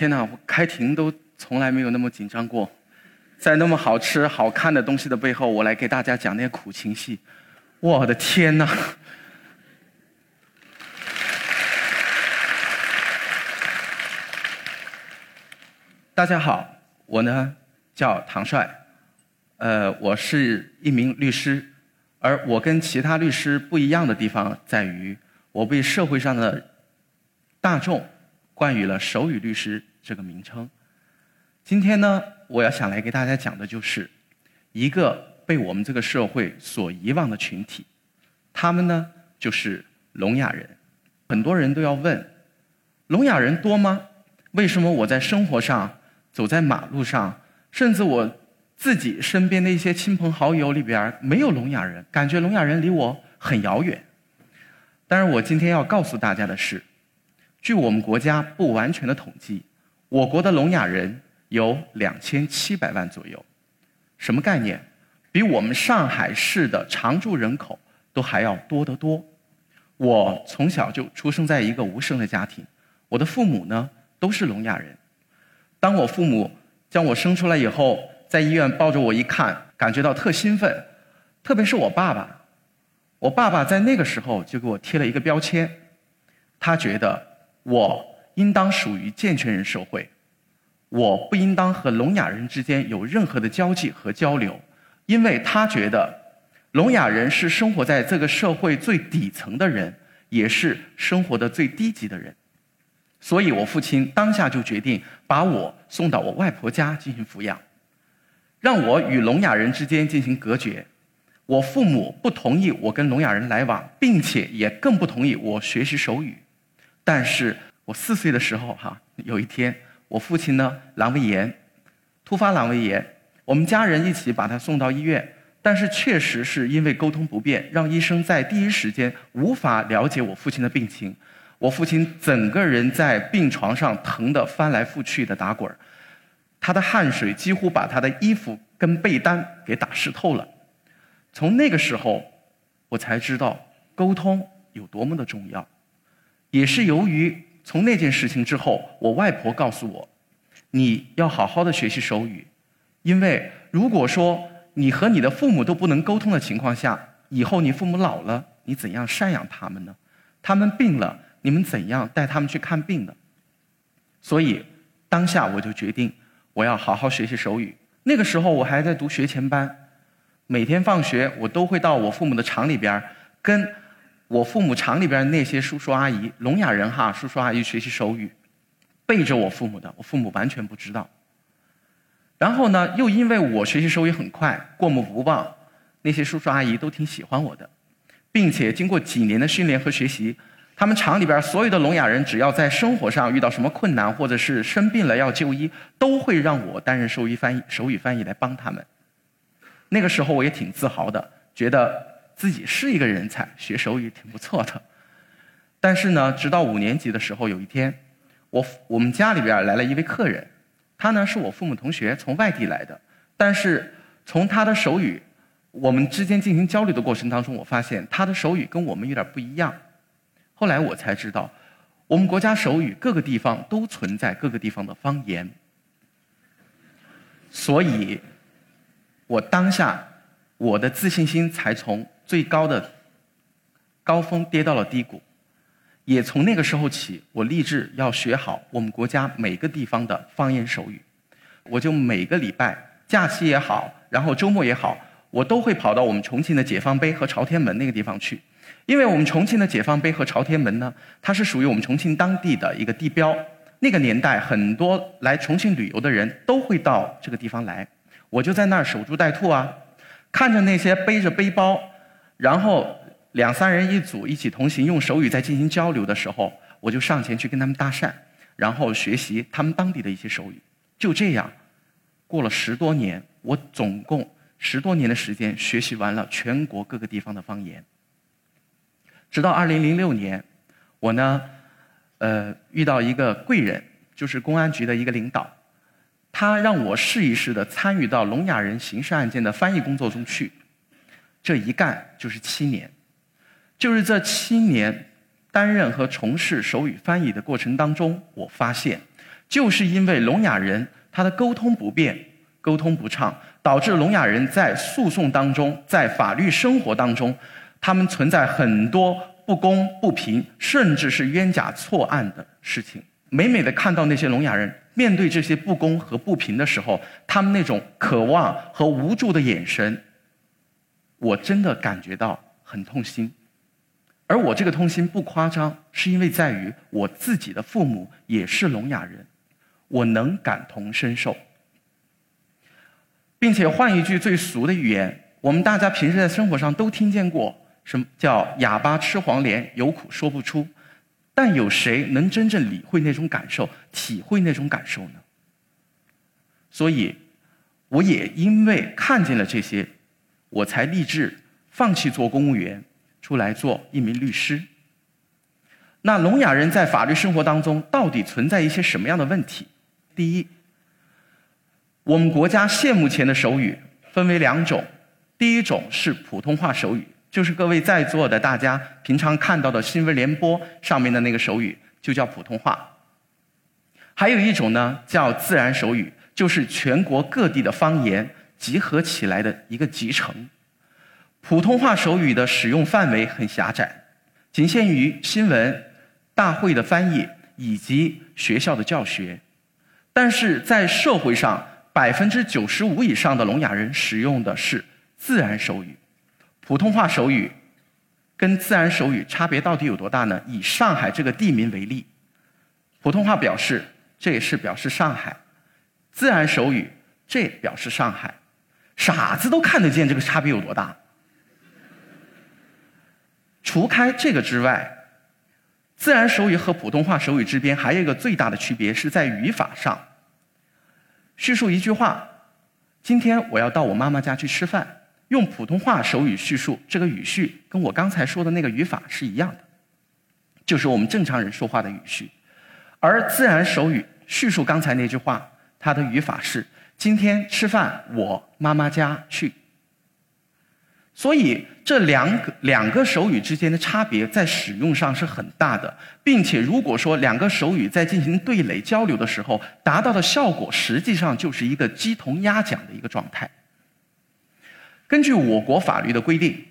天哪，我开庭都从来没有那么紧张过，在那么好吃好看的东西的背后，我来给大家讲点苦情戏，我的天哪！大家好，我呢叫唐帅，呃，我是一名律师，而我跟其他律师不一样的地方在于，我被社会上的大众冠以了手语律师这个名称。今天呢，我要想来给大家讲的就是一个被我们这个社会所遗忘的群体，他们呢就是聋哑人。很多人都要问，聋哑人多吗？为什么我在生活上？走在马路上，甚至我自己身边的一些亲朋好友里边没有聋哑人，感觉聋哑人离我很遥远。但是我今天要告诉大家的是，据我们国家不完全的统计，我国的聋哑人有两千七百万左右。什么概念？比我们上海市的常住人口都还要多得多。我从小就出生在一个无声的家庭，我的父母呢都是聋哑人。当我父母将我生出来以后，在医院抱着我一看，感觉到特兴奋，特别是我爸爸。我爸爸在那个时候就给我贴了一个标签，他觉得我应当属于健全人社会，我不应当和聋哑人之间有任何的交际和交流，因为他觉得聋哑人是生活在这个社会最底层的人，也是生活的最低级的人。所以我父亲当下就决定把我送到我外婆家进行抚养，让我与聋哑人之间进行隔绝。我父母不同意我跟聋哑人来往，并且也更不同意我学习手语。但是我四岁的时候，哈，有一天我父亲呢阑尾炎，突发阑尾炎，我们家人一起把他送到医院，但是确实是因为沟通不便，让医生在第一时间无法了解我父亲的病情。我父亲整个人在病床上疼得翻来覆去的打滚他的汗水几乎把他的衣服跟被单给打湿透了。从那个时候，我才知道沟通有多么的重要。也是由于从那件事情之后，我外婆告诉我，你要好好的学习手语，因为如果说你和你的父母都不能沟通的情况下，以后你父母老了，你怎样赡养他们呢？他们病了。你们怎样带他们去看病呢？所以当下我就决定，我要好好学习手语。那个时候我还在读学前班，每天放学我都会到我父母的厂里边，跟我父母厂里边那些叔叔阿姨、聋哑人哈叔叔阿姨学习手语，背着我父母的，我父母完全不知道。然后呢，又因为我学习手语很快，过目不忘，那些叔叔阿姨都挺喜欢我的，并且经过几年的训练和学习。他们厂里边所有的聋哑人，只要在生活上遇到什么困难，或者是生病了要就医，都会让我担任手语翻译、手语翻译来帮他们。那个时候我也挺自豪的，觉得自己是一个人才，学手语挺不错的。但是呢，直到五年级的时候，有一天，我我们家里边来了一位客人，他呢是我父母同学，从外地来的。但是从他的手语，我们之间进行交流的过程当中，我发现他的手语跟我们有点不一样。后来我才知道，我们国家手语各个地方都存在各个地方的方言，所以，我当下我的自信心才从最高的高峰跌到了低谷，也从那个时候起，我立志要学好我们国家每个地方的方言手语，我就每个礼拜假期也好，然后周末也好，我都会跑到我们重庆的解放碑和朝天门那个地方去。因为我们重庆的解放碑和朝天门呢，它是属于我们重庆当地的一个地标。那个年代，很多来重庆旅游的人都会到这个地方来。我就在那儿守株待兔啊，看着那些背着背包，然后两三人一组一起同行，用手语在进行交流的时候，我就上前去跟他们搭讪，然后学习他们当地的一些手语。就这样，过了十多年，我总共十多年的时间学习完了全国各个地方的方言。直到二零零六年，我呢，呃，遇到一个贵人，就是公安局的一个领导，他让我试一试的参与到聋哑人刑事案件的翻译工作中去。这一干就是七年，就是这七年担任和从事手语翻译的过程当中，我发现，就是因为聋哑人他的沟通不便、沟通不畅，导致聋哑人在诉讼当中、在法律生活当中，他们存在很多不公不平，甚至是冤假错案的事情。每每的看到那些聋哑人面对这些不公和不平的时候，他们那种渴望和无助的眼神，我真的感觉到很痛心。而我这个痛心不夸张，是因为在于我自己的父母也是聋哑人。我能感同身受，并且换一句最俗的语言，我们大家平时在生活上都听见过，什么叫“哑巴吃黄连，有苦说不出”，但有谁能真正理会那种感受、体会那种感受呢？所以，我也因为看见了这些，我才立志放弃做公务员，出来做一名律师。那聋哑人在法律生活当中到底存在一些什么样的问题？第一，我们国家现目前的手语分为两种，第一种是普通话手语，就是各位在座的大家平常看到的新闻联播上面的那个手语，就叫普通话。还有一种呢叫自然手语，就是全国各地的方言集合起来的一个集成。普通话手语的使用范围很狭窄，仅限于新闻、大会的翻译以及学校的教学。但是在社会上，百分之九十五以上的聋哑人使用的是自然手语，普通话手语跟自然手语差别到底有多大呢？以上海这个地名为例，普通话表示这也是表示上海，自然手语这表示上海，傻子都看得见这个差别有多大。除开这个之外。自然手语和普通话手语之间还有一个最大的区别是在语法上。叙述一句话，今天我要到我妈妈家去吃饭，用普通话手语叙述，这个语序跟我刚才说的那个语法是一样的，就是我们正常人说话的语序。而自然手语叙述刚才那句话，它的语法是：今天吃饭，我妈妈家去。所以这两个两个手语之间的差别在使用上是很大的，并且如果说两个手语在进行对垒交流的时候，达到的效果实际上就是一个鸡同鸭讲的一个状态。根据我国法律的规定，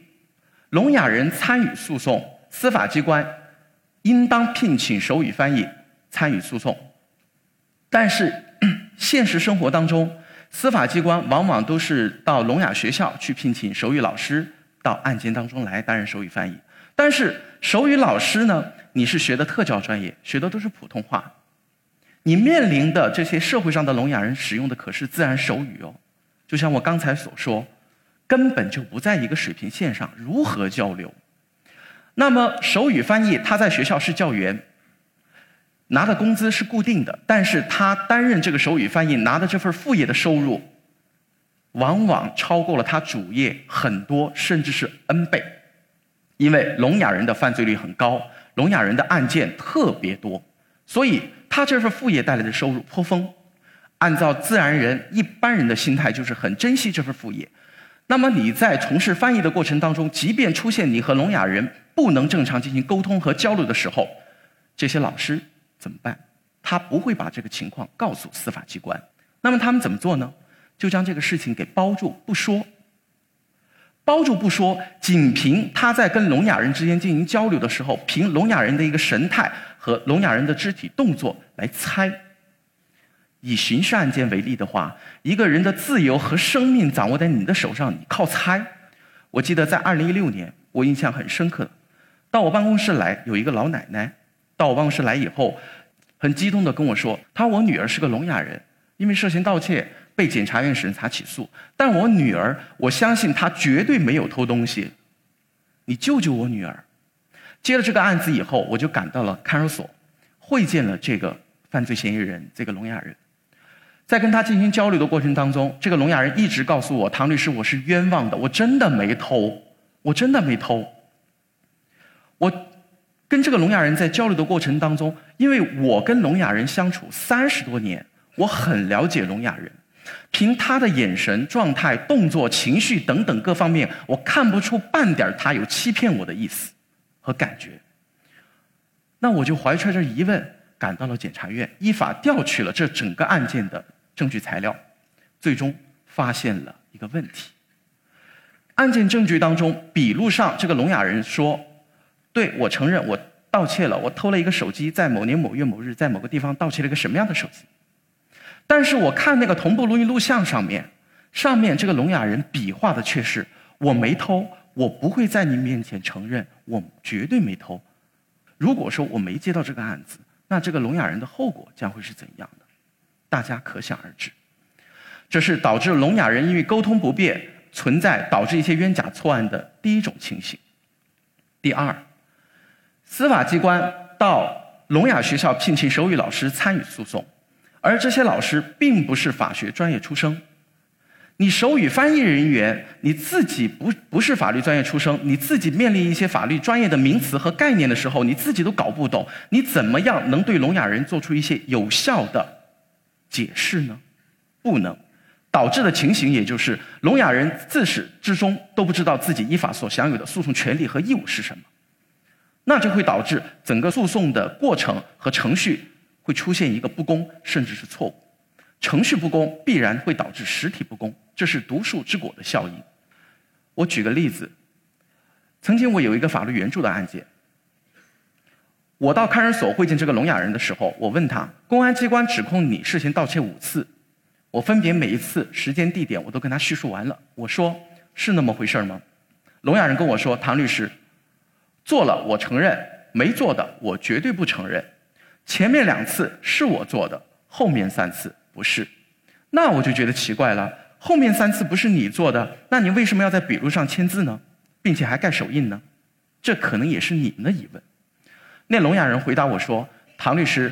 聋哑人参与诉讼，司法机关应当聘请手语翻译参与诉讼。但是现实生活当中，司法机关往往都是到聋哑学校去聘请手语老师到案件当中来担任手语翻译，但是手语老师呢，你是学的特教专业，学的都是普通话，你面临的这些社会上的聋哑人使用的可是自然手语哦，就像我刚才所说，根本就不在一个水平线上，如何交流？那么手语翻译他在学校是教员。拿的工资是固定的，但是他担任这个手语翻译拿的这份副业的收入，往往超过了他主业很多，甚至是 N 倍。因为聋哑人的犯罪率很高，聋哑人的案件特别多，所以他这份副业带来的收入颇丰。按照自然人一般人的心态，就是很珍惜这份副业。那么你在从事翻译的过程当中，即便出现你和聋哑人不能正常进行沟通和交流的时候，这些老师。怎么办？他不会把这个情况告诉司法机关。那么他们怎么做呢？就将这个事情给包住不说。包住不说，仅凭他在跟聋哑人之间进行交流的时候，凭聋哑人的一个神态和聋哑人的肢体动作来猜。以刑事案件为例的话，一个人的自由和生命掌握在你的手上，你靠猜。我记得在二零一六年，我印象很深刻，到我办公室来有一个老奶奶。到我办公室来以后，很激动地跟我说：“他说我女儿是个聋哑人，因为涉嫌盗窃被检察院审查起诉。但我女儿，我相信她绝对没有偷东西。你救救我女儿！”接了这个案子以后，我就赶到了看守所，会见了这个犯罪嫌疑人，这个聋哑人。在跟他进行交流的过程当中，这个聋哑人一直告诉我：“唐律师，我是冤枉的，我真的没偷，我真的没偷。”我。跟这个聋哑人在交流的过程当中，因为我跟聋哑人相处三十多年，我很了解聋哑人。凭他的眼神、状态、动作、情绪等等各方面，我看不出半点他有欺骗我的意思和感觉。那我就怀揣着疑问，赶到了检察院，依法调取了这整个案件的证据材料，最终发现了一个问题。案件证据当中，笔录上这个聋哑人说：“对我承认，我盗窃了，我偷了一个手机，在某年某月某日，在某个地方盗窃了一个什么样的手机。”但是我看那个同步录音录像上面，上面这个聋哑人比划的却是“我没偷，我不会在你面前承认，我绝对没偷。”如果说我没接到这个案子，那这个聋哑人的后果将会是怎样的？大家可想而知。这是导致聋哑人因为沟通不便。存在导致一些冤假错案的第一种情形。第二，司法机关到聋哑学校聘请手语老师参与诉讼，而这些老师并不是法学专业出身。你手语翻译人员你自己不不是法律专业出身，你自己面临一些法律专业的名词和概念的时候，你自己都搞不懂，你怎么样能对聋哑人做出一些有效的解释呢？不能。导致的情形，也就是聋哑人自始至终都不知道自己依法所享有的诉讼权利和义务是什么，那就会导致整个诉讼的过程和程序会出现一个不公，甚至是错误。程序不公必然会导致实体不公，这是毒树之果的效应。我举个例子，曾经我有一个法律援助的案件，我到看守所会见这个聋哑人的时候，我问他：公安机关指控你涉嫌盗窃五次。我分别每一次时间地点我都跟他叙述完了。我说是那么回事吗？聋哑人跟我说：“唐律师，做了我承认，没做的我绝对不承认。前面两次是我做的，后面三次不是。那我就觉得奇怪了，后面三次不是你做的，那你为什么要在笔录上签字呢，并且还盖手印呢？这可能也是你们的疑问。”那聋哑人回答我说：“唐律师，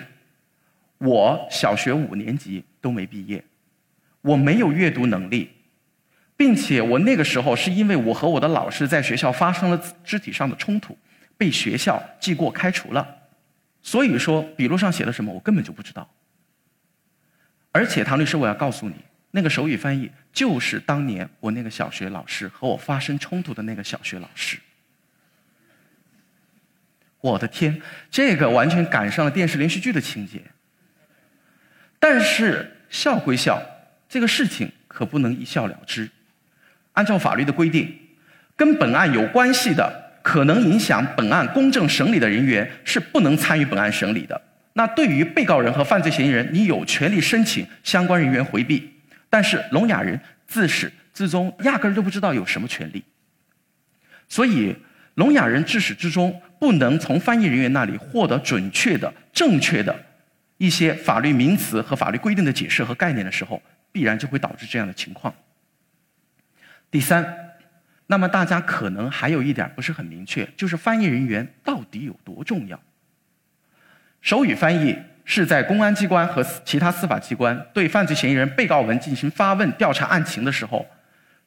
我小学五年级都没毕业。”我没有阅读能力，并且我那个时候是因为我和我的老师在学校发生了肢体上的冲突，被学校记过开除了。所以说笔录上写的什么我根本就不知道。而且唐律师，我要告诉你，那个手语翻译就是当年我那个小学老师和我发生冲突的那个小学老师。我的天，这个完全赶上了电视连续剧的情节。但是笑归笑。这个事情可不能一笑了之。按照法律的规定，跟本案有关系的、可能影响本案公正审理的人员是不能参与本案审理的。那对于被告人和犯罪嫌疑人，你有权利申请相关人员回避。但是聋哑人自始至终压根儿都不知道有什么权利，所以聋哑人自始至终不能从翻译人员那里获得准确的、正确的一些法律名词和法律规定的解释和概念的时候。必然就会导致这样的情况。第三，那么大家可能还有一点不是很明确，就是翻译人员到底有多重要？手语翻译是在公安机关和其他司法机关对犯罪嫌疑人、被告人进行发问、调查案情的时候，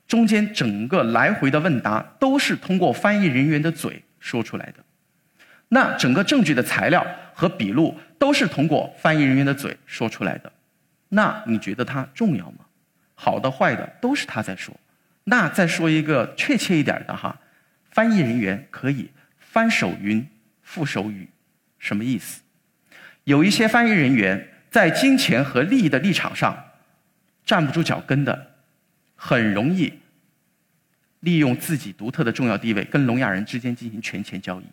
中间整个来回的问答都是通过翻译人员的嘴说出来的。那整个证据的材料和笔录都是通过翻译人员的嘴说出来的。那你觉得它重要吗？好的坏的都是他在说。那再说一个确切一点的哈，翻译人员可以翻手云覆手雨，什么意思？有一些翻译人员在金钱和利益的立场上站不住脚跟的，很容易利用自己独特的重要地位跟聋哑人之间进行权钱交易，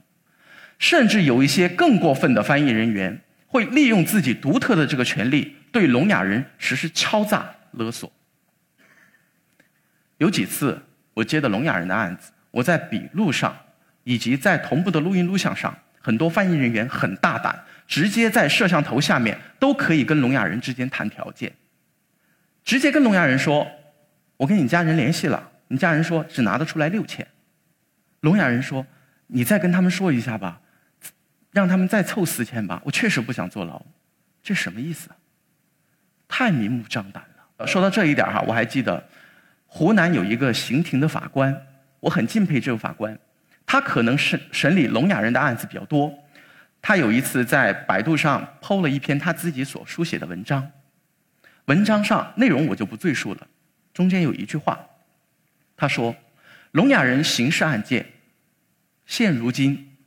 甚至有一些更过分的翻译人员会利用自己独特的这个权利。对聋哑人实施敲诈勒索，有几次我接的聋哑人的案子，我在笔录上以及在同步的录音录像上，很多翻译人员很大胆，直接在摄像头下面都可以跟聋哑人之间谈条件，直接跟聋哑人说：“我跟你家人联系了，你家人说只拿得出来六千。”聋哑人说：“你再跟他们说一下吧，让他们再凑四千吧，我确实不想坐牢。”这什么意思？太明目张胆了。说到这一点哈，我还记得湖南有一个刑庭的法官，我很敬佩这个法官。他可能是审理聋哑人的案子比较多。他有一次在百度上剖了一篇他自己所书写的文章，文章上内容我就不赘述了。中间有一句话，他说：“聋哑人刑事案件，现如今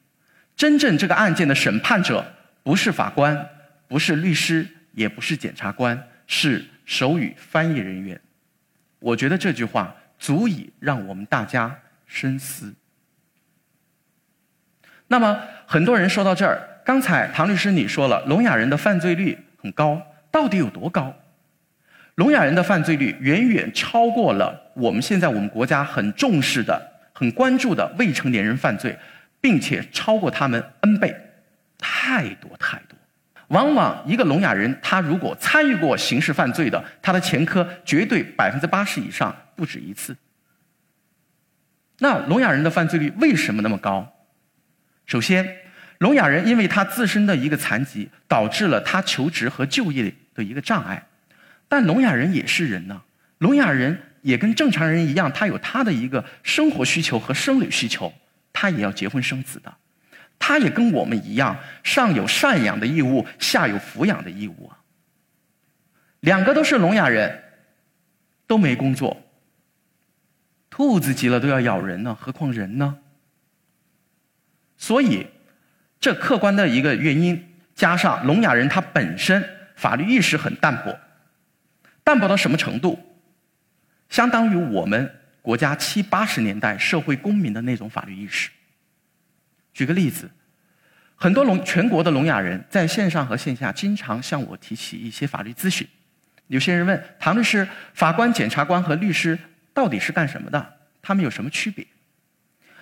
真正这个案件的审判者不是法官，不是律师，也不是检察官，是手语翻译人员。我觉得这句话足以让我们大家深思。那么，很多人说到这儿，刚才唐律师你说了，聋哑人的犯罪率很高，到底有多高？聋哑人的犯罪率远远超过了我们现在我们国家很重视的、很关注的未成年人犯罪，并且超过他们 N 倍，太多太多。往往一个聋哑人，他如果参与过刑事犯罪的，他的前科绝对百分之八十以上，不止一次。那聋哑人的犯罪率为什么那么高？首先，聋哑人因为他自身的一个残疾，导致了他求职和就业的一个障碍。但聋哑人也是人呢，聋哑人也跟正常人一样，他有他的一个生活需求和生理需求，他也要结婚生子的。他也跟我们一样，上有赡养的义务，下有抚养的义务啊。两个都是聋哑人，都没工作。兔子急了都要咬人呢，何况人呢？所以，这客观的一个原因，加上聋哑人他本身法律意识很淡薄，淡薄到什么程度？相当于我们国家七八十年代社会公民的那种法律意识。举个例子，很多聋全国的聋哑人在线上和线下经常向我提起一些法律咨询。有些人问唐律师：“法官、检察官和律师到底是干什么的？他们有什么区别？”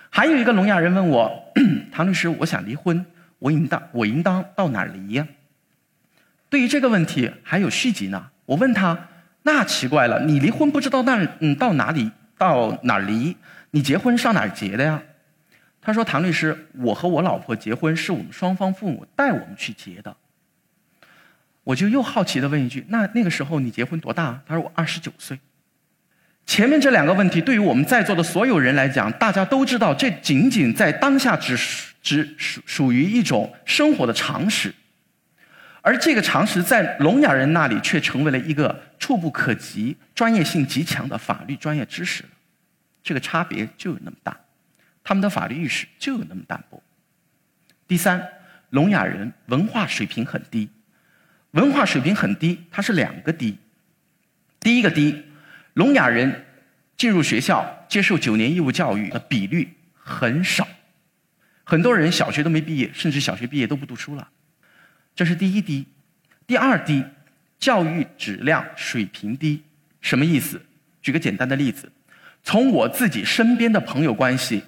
还有一个聋哑人问我：“ 唐律师，我想离婚，我应当我应当到哪儿离呀？”对于这个问题还有续集呢。我问他：“那奇怪了，你离婚不知道那嗯到哪里到哪儿离？你结婚上哪儿结的呀？”他说：“唐律师，我和我老婆结婚是我们双方父母带我们去结的。”我就又好奇的问一句：“那那个时候你结婚多大？”他说：“我二十九岁。”前面这两个问题对于我们在座的所有人来讲，大家都知道，这仅仅在当下只只属属于一种生活的常识，而这个常识在聋哑人那里却成为了一个触不可及、专业性极强的法律专业知识这个差别就有那么大。他们的法律意识就有那么淡薄。第三，聋哑人文化水平很低，文化水平很低，它是两个低。第一个低，聋哑人进入学校接受九年义务教育的比率很少，很多人小学都没毕业，甚至小学毕业都不读书了，这是第一低。第二低，教育质量水平低，什么意思？举个简单的例子，从我自己身边的朋友关系。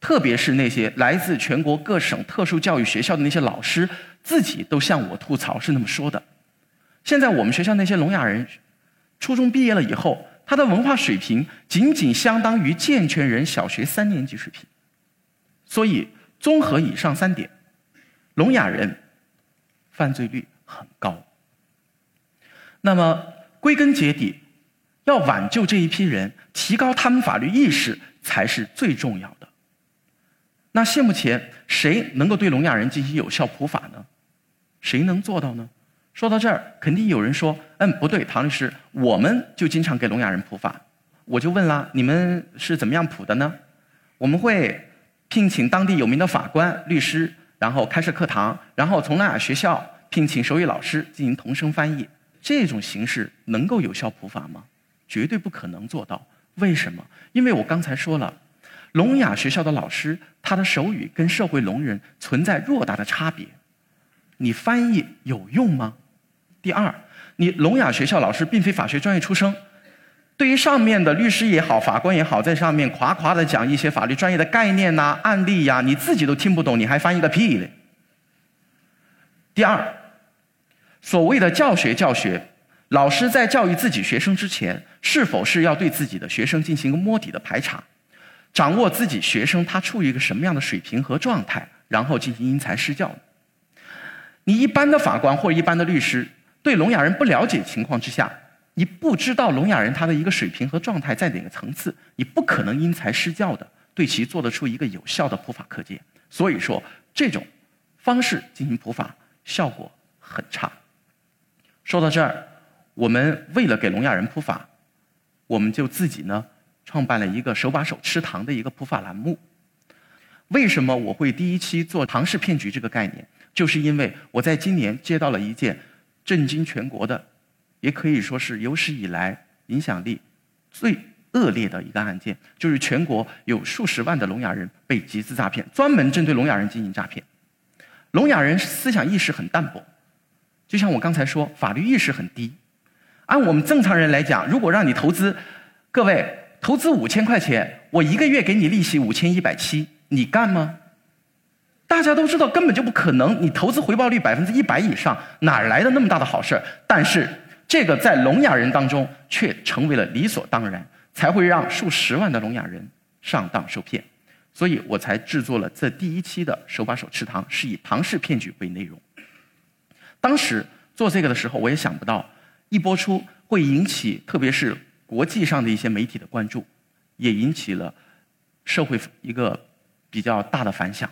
特别是那些来自全国各省特殊教育学校的那些老师，自己都向我吐槽是那么说的。现在我们学校那些聋哑人，初中毕业了以后，他的文化水平仅仅相当于健全人小学三年级水平。所以，综合以上三点，聋哑人犯罪率很高。那么，归根结底，要挽救这一批人，提高他们法律意识，才是最重要的。那现目前谁能够对聋哑人进行有效普法呢？谁能做到呢？说到这儿，肯定有人说：“嗯，不对，唐律师，我们就经常给聋哑人普法。”我就问了：“你们是怎么样普的呢？”我们会聘请当地有名的法官、律师，然后开设课堂，然后从聋哑学校聘请手语老师进行同声翻译。这种形式能够有效普法吗？绝对不可能做到。为什么？因为我刚才说了。聋哑学校的老师，他的手语跟社会聋人存在偌大的差别，你翻译有用吗？第二，你聋哑学校老师并非法学专业出身，对于上面的律师也好，法官也好，在上面夸夸的讲一些法律专业的概念呐、案例呀，你自己都听不懂，你还翻译个屁嘞！第二，所谓的教学教学，老师在教育自己学生之前，是否是要对自己的学生进行个摸底的排查？掌握自己学生他处于一个什么样的水平和状态，然后进行因材施教。你一般的法官或一般的律师对聋哑人不了解情况之下，你不知道聋哑人他的一个水平和状态在哪个层次，你不可能因材施教的对其做得出一个有效的普法课件。所以说，这种方式进行普法效果很差。说到这儿，我们为了给聋哑人普法，我们就自己呢。创办了一个手把手吃糖的一个普法栏目。为什么我会第一期做唐氏骗局这个概念？就是因为我在今年接到了一件震惊全国的，也可以说是有史以来影响力最恶劣的一个案件，就是全国有数十万的聋哑人被集资诈骗，专门针对聋哑人进行诈骗。聋哑人思想意识很淡薄，就像我刚才说，法律意识很低。按我们正常人来讲，如果让你投资，各位投资五千块钱，我一个月给你利息五千一百七，你干吗？大家都知道根本就不可能，你投资回报率百分之一百以上，哪来的那么大的好事但是这个在聋哑人当中却成为了理所当然，才会让数十万的聋哑人上当受骗。所以我才制作了这第一期的手把手吃糖，是以庞氏骗局为内容。当时做这个的时候，我也想不到。一播出会引起，特别是国际上的一些媒体的关注，也引起了社会一个比较大的反响。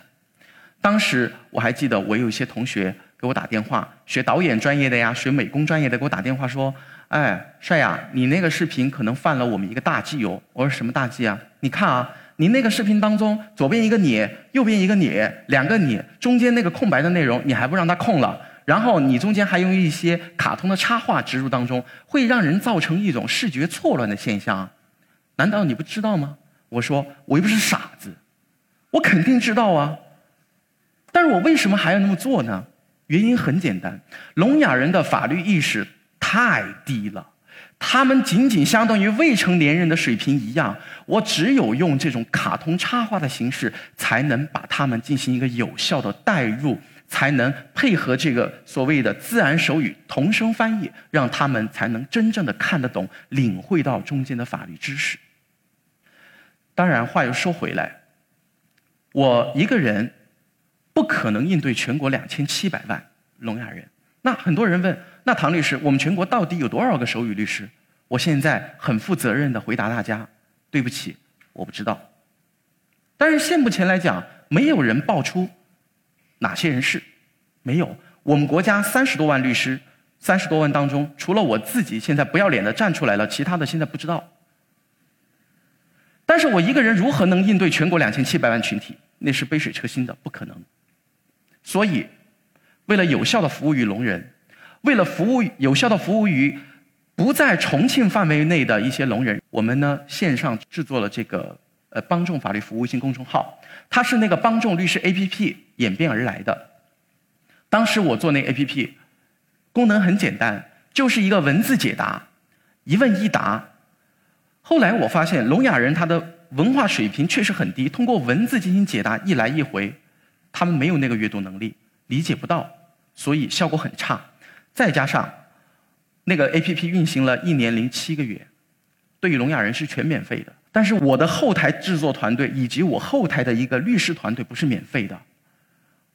当时我还记得，我有一些同学给我打电话，学导演专业的呀，学美工专业的，给我打电话说：“哎，帅呀，你那个视频可能犯了我们一个大忌哦。”我说：“什么大忌啊？你看啊，你那个视频当中，左边一个你，右边一个你，两个你，中间那个空白的内容，你还不让它空了。”然后你中间还用一些卡通的插画植入当中，会让人造成一种视觉错乱的现象，难道你不知道吗？我说我又不是傻子，我肯定知道啊。但是我为什么还要那么做呢？原因很简单，聋哑人的法律意识太低了，他们仅仅相当于未成年人的水平一样。我只有用这种卡通插画的形式，才能把他们进行一个有效的代入。才能配合这个所谓的自然手语同声翻译，让他们才能真正的看得懂、领会到中间的法律知识。当然，话又说回来，我一个人不可能应对全国两千七百万聋哑人。那很多人问，那唐律师，我们全国到底有多少个手语律师？我现在很负责任的回答大家：对不起，我不知道。但是现目前来讲，没有人爆出。哪些人是？没有。我们国家三十多万律师，三十多万当中，除了我自己现在不要脸的站出来了，其他的现在不知道。但是我一个人如何能应对全国两千七百万群体？那是杯水车薪的，不可能。所以，为了有效的服务于聋人，为了服务有效的服务于不在重庆范围内的一些聋人，我们呢线上制作了这个。呃，帮众法律服务微信公众号，它是那个帮众律师 APP 演变而来的。当时我做那个 APP，功能很简单，就是一个文字解答，一问一答。后来我发现聋哑人他的文化水平确实很低，通过文字进行解答一来一回，他们没有那个阅读能力，理解不到，所以效果很差。再加上那个 APP 运行了一年零七个月，对于聋哑人是全免费的。但是我的后台制作团队以及我后台的一个律师团队不是免费的，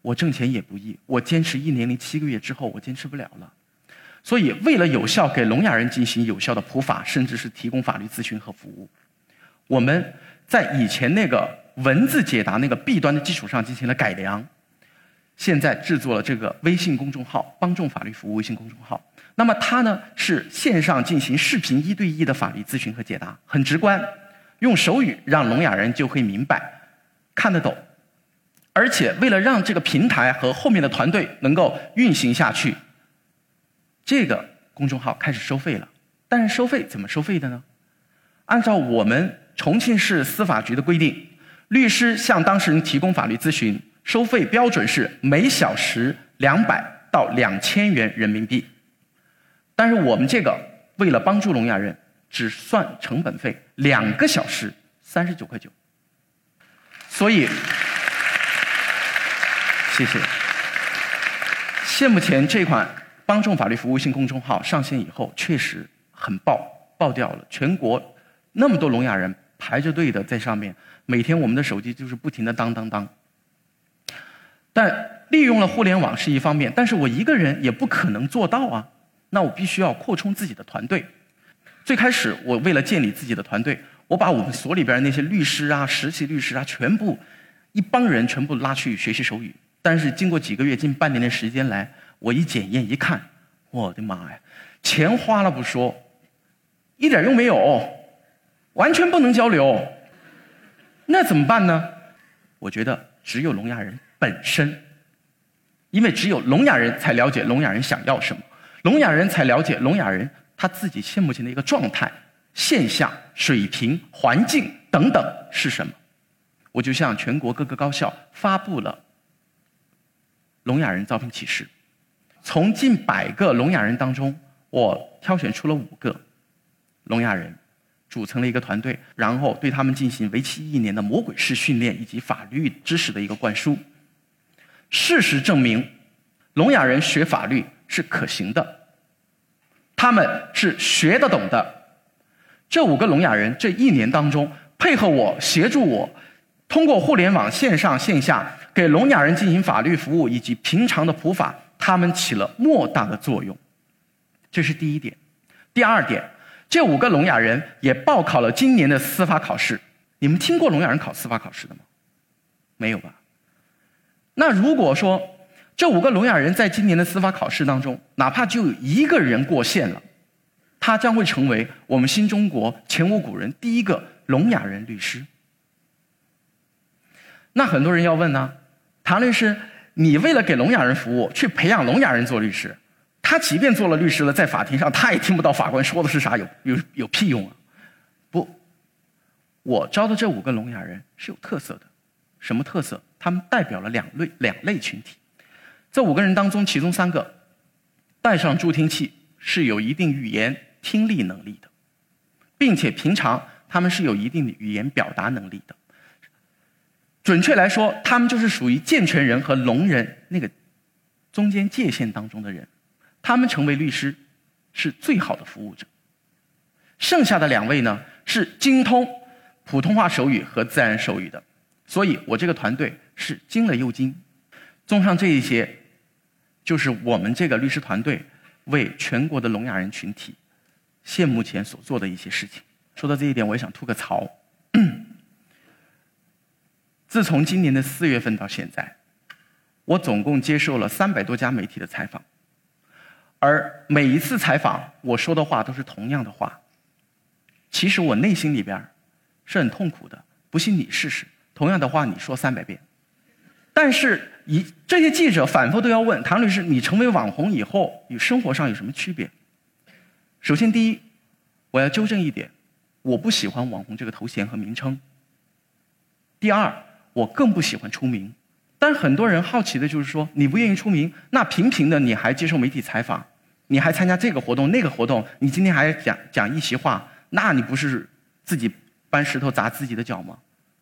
我挣钱也不易。我坚持一年零七个月之后，我坚持不了了。所以，为了有效给聋哑人进行有效的普法，甚至是提供法律咨询和服务，我们在以前那个文字解答那个弊端的基础上进行了改良。现在制作了这个微信公众号“帮众法律服务”微信公众号。那么它呢是线上进行视频一对一的法律咨询和解答，很直观。用手语让聋哑人就会明白、看得懂，而且为了让这个平台和后面的团队能够运行下去，这个公众号开始收费了。但是收费怎么收费的呢？按照我们重庆市司法局的规定，律师向当事人提供法律咨询，收费标准是每小时两百到两千元人民币。但是我们这个为了帮助聋哑人。只算成本费，两个小时三十九块九。所以，谢谢。现目前这款帮众法律服务微信公众号上线以后，确实很爆，爆掉了。全国那么多聋哑人排着队的在上面，每天我们的手机就是不停的当当当。但利用了互联网是一方面，但是我一个人也不可能做到啊。那我必须要扩充自己的团队。最开始，我为了建立自己的团队，我把我们所里边那些律师啊、实习律师啊，全部一帮人全部拉去学习手语。但是经过几个月、近半年的时间来，我一检验一看，我的妈呀，钱花了不说，一点用没有，完全不能交流。那怎么办呢？我觉得只有聋哑人本身因为只有聋哑人才了解聋哑人想要什么，聋哑人才了解聋哑人他自己现目前的一个状态、现象、水平、环境等等是什么。我就向全国各个高校发布了聋哑人招聘启事，从近百个聋哑人当中，我挑选出了五个聋哑人。组成了一个团队，然后对他们进行为期一年的魔鬼式训练以及法律知识的一个灌输。事实证明，聋哑人学法律是可行的，他们是学得懂的。这五个聋哑人这一年当中，配合我，协助我，通过互联网线上线下给聋哑人进行法律服务以及平常的普法，他们起了莫大的作用。这是第一点。第二点。这五个聋哑人也报考了今年的司法考试。你们听过聋哑人考司法考试的吗？没有吧？那如果说这五个聋哑人在今年的司法考试当中，哪怕就有一个人过线了，他将会成为我们新中国前无古人第一个聋哑人律师。那很多人要问呢，唐律师，你为了给聋哑人服务，去培养聋哑人做律师？他即便做了律师了，在法庭上他也听不到法官说的是啥，有有有屁用啊！不，我招的这五个聋哑人是有特色的，什么特色？他们代表了两类两类群体。这五个人当中，其中三个戴上助听器是有一定语言听力能力的，并且平常他们是有一定的语言表达能力的。准确来说，他们就是属于健全人和聋人那个中间界限当中的人。他们成为律师是最好的服务者。剩下的两位呢是精通普通话手语和自然手语的，所以我这个团队是精了又精。综上这一些，就是我们这个律师团队为全国的聋哑人群体现目前所做的一些事情。说到这一点，我也想吐个槽。自从今年的四月份到现在，我总共接受了三百多家媒体的采访。而每一次采访，我说的话都是同样的话。其实我内心里边是很痛苦的。不信你试试，同样的话你说三百遍。但是，一这些记者反复都要问唐律师：“你成为网红以后，与生活上有什么区别？”首先，第一，我要纠正一点，我不喜欢“网红”这个头衔和名称。第二，我更不喜欢出名。但很多人好奇的就是说，你不愿意出名，那平平的你还接受媒体采访，你还参加这个活动那个活动，你今天还讲讲一席话，那你不是自己搬石头砸自己的脚吗？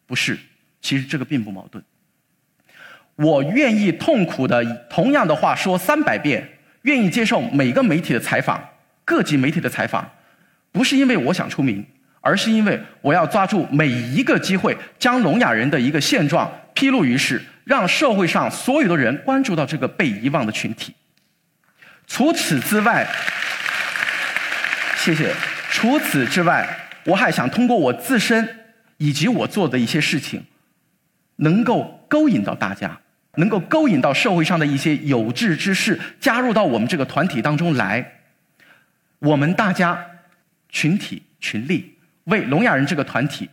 不是，其实这个并不矛盾。我愿意痛苦的同样的话说三百遍，愿意接受每个媒体的采访，各级媒体的采访，不是因为我想出名，而是因为我要抓住每一个机会，将聋哑人的一个现状披露于世。让社会上所有的人关注到这个被遗忘的群体。除此之外，谢谢。除此之外，我还想通过我自身以及我做的一些事情，能够勾引到大家，能够勾引到社会上的一些有志之士加入到我们这个团体当中来。我们大家群体群力为聋哑人这个团体。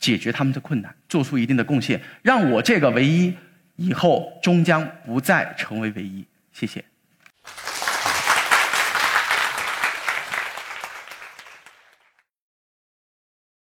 解决他们的困难，做出一定的贡献，让我这个唯一以后终将不再成为唯一。谢谢。